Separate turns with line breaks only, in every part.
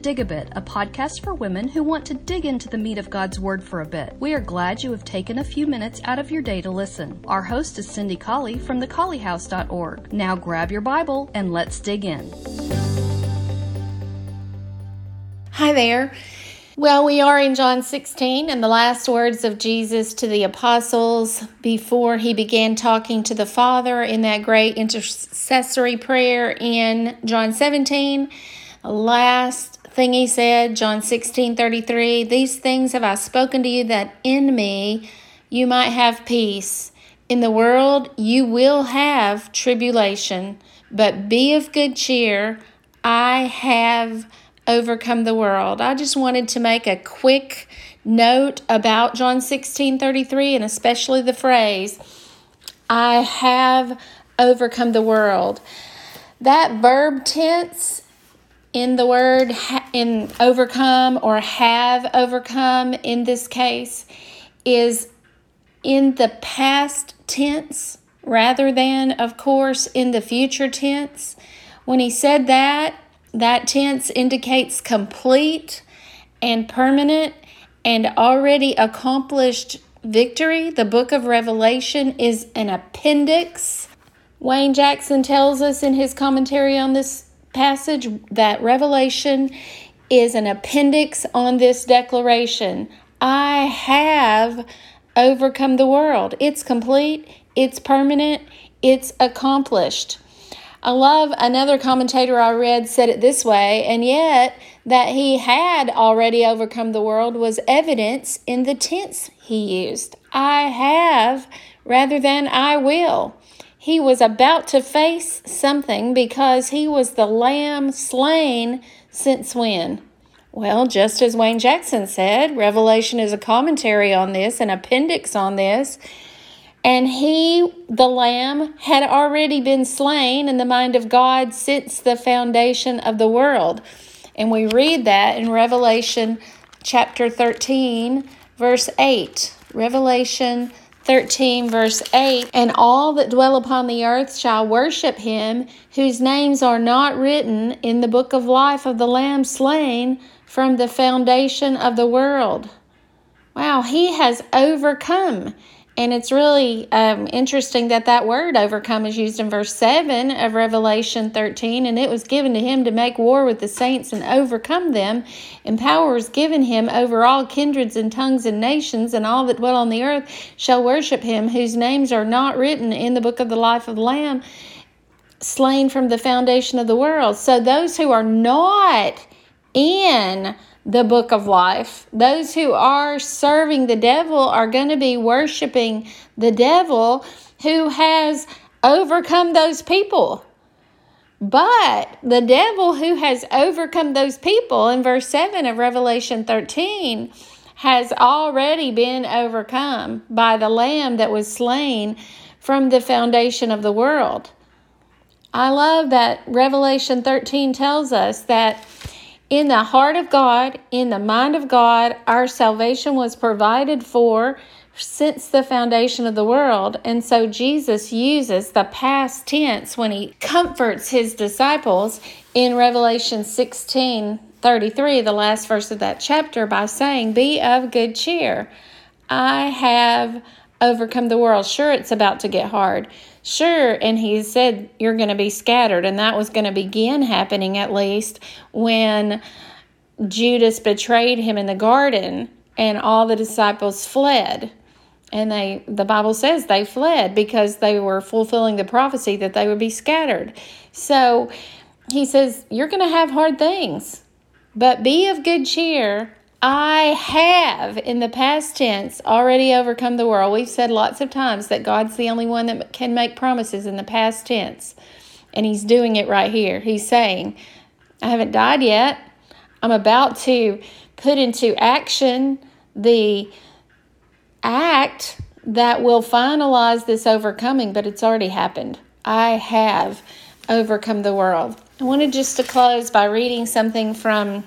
Dig a Bit, a podcast for women who want to dig into the meat of God's Word for a bit. We are glad you have taken a few minutes out of your day to listen. Our host is Cindy Colley from thecolleyhouse.org. Now grab your Bible and let's dig in.
Hi there. Well, we are in John 16 and the last words of Jesus to the apostles before he began talking to the Father in that great intercessory prayer in John 17. Last thing he said, John 16 33, These things have I spoken to you that in me you might have peace. In the world you will have tribulation, but be of good cheer. I have overcome the world. I just wanted to make a quick note about John 16 33 and especially the phrase, I have overcome the world. That verb tense in the word in overcome or have overcome in this case is in the past tense rather than, of course, in the future tense. When he said that, that tense indicates complete and permanent and already accomplished victory. The book of Revelation is an appendix. Wayne Jackson tells us in his commentary on this passage that Revelation is an appendix on this declaration. I have overcome the world. It's complete, it's permanent, it's accomplished. I love another commentator I read said it this way, and yet that he had already overcome the world was evidence in the tense he used. I have rather than I will. He was about to face something because he was the lamb slain since when? Well, just as Wayne Jackson said, Revelation is a commentary on this, an appendix on this. And he, the Lamb, had already been slain in the mind of God since the foundation of the world. And we read that in Revelation chapter 13, verse 8. Revelation 13, verse 8 And all that dwell upon the earth shall worship him, whose names are not written in the book of life of the Lamb slain from the foundation of the world. Wow, he has overcome. And it's really um, interesting that that word overcome is used in verse 7 of Revelation 13. And it was given to him to make war with the saints and overcome them. And power was given him over all kindreds and tongues and nations, and all that dwell on the earth shall worship him, whose names are not written in the book of the life of the Lamb, slain from the foundation of the world. So those who are not in the book of life. Those who are serving the devil are going to be worshiping the devil who has overcome those people. But the devil who has overcome those people in verse 7 of Revelation 13 has already been overcome by the lamb that was slain from the foundation of the world. I love that Revelation 13 tells us that in the heart of God, in the mind of God, our salvation was provided for since the foundation of the world. And so Jesus uses the past tense when he comforts his disciples in Revelation 16 33, the last verse of that chapter, by saying, Be of good cheer. I have overcome the world. Sure, it's about to get hard. Sure, and he said you're going to be scattered, and that was going to begin happening at least when Judas betrayed him in the garden and all the disciples fled. And they the Bible says they fled because they were fulfilling the prophecy that they would be scattered. So he says, You're going to have hard things, but be of good cheer. I have, in the past tense, already overcome the world. We've said lots of times that God's the only one that can make promises in the past tense. And He's doing it right here. He's saying, I haven't died yet. I'm about to put into action the act that will finalize this overcoming, but it's already happened. I have overcome the world. I wanted just to close by reading something from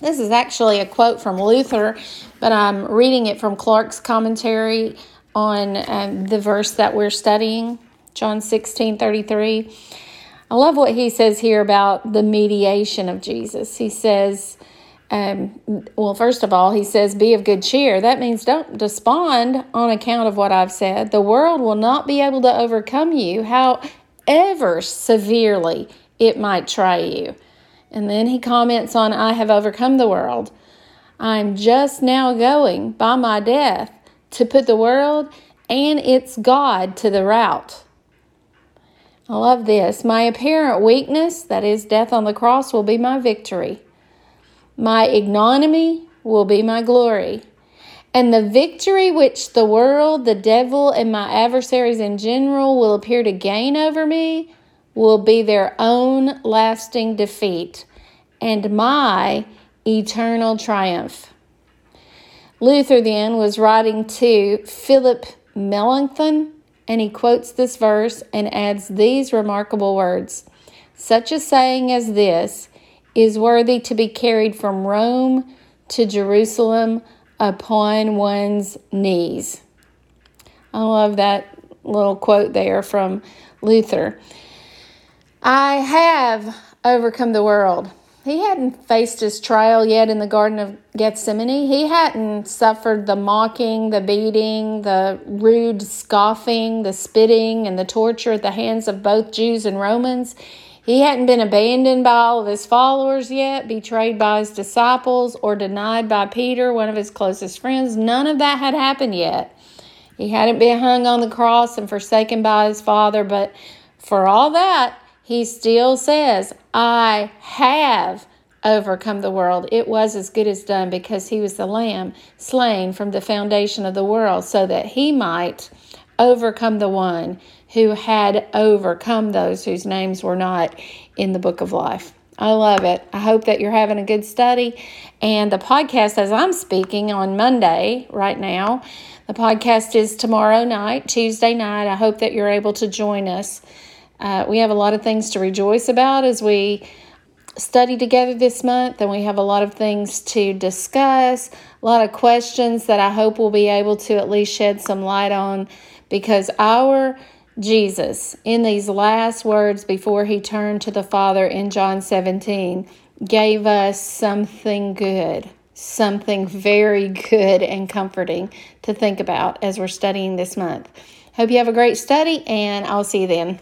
this is actually a quote from Luther, but I'm reading it from Clarke's commentary on um, the verse that we're studying, John 16 33. I love what he says here about the mediation of Jesus. He says, Um, well, first of all, he says, Be of good cheer. That means don't despond on account of what I've said. The world will not be able to overcome you, however severely it might try you. And then he comments on, I have overcome the world. I'm just now going by my death to put the world and its God to the rout. I love this. My apparent weakness, that is death on the cross, will be my victory. My ignominy will be my glory. And the victory which the world, the devil, and my adversaries in general will appear to gain over me will be their own lasting defeat and my eternal triumph. Luther then was writing to Philip Melanchthon, and he quotes this verse and adds these remarkable words Such a saying as this is worthy to be carried from Rome to Jerusalem upon one's knees. I love that little quote there from Luther. I have overcome the world. He hadn't faced his trial yet in the Garden of Gethsemane. He hadn't suffered the mocking, the beating, the rude scoffing, the spitting, and the torture at the hands of both Jews and Romans. He hadn't been abandoned by all of his followers yet, betrayed by his disciples, or denied by Peter, one of his closest friends. None of that had happened yet. He hadn't been hung on the cross and forsaken by his Father, but for all that, he still says, I have overcome the world. It was as good as done because he was the lamb slain from the foundation of the world so that he might overcome the one who had overcome those whose names were not in the book of life. I love it. I hope that you're having a good study. And the podcast, as I'm speaking on Monday right now, the podcast is tomorrow night, Tuesday night. I hope that you're able to join us. Uh, we have a lot of things to rejoice about as we study together this month, and we have a lot of things to discuss, a lot of questions that I hope we'll be able to at least shed some light on because our Jesus, in these last words before he turned to the Father in John 17, gave us something good, something very good and comforting to think about as we're studying this month. Hope you have a great study, and I'll see you then.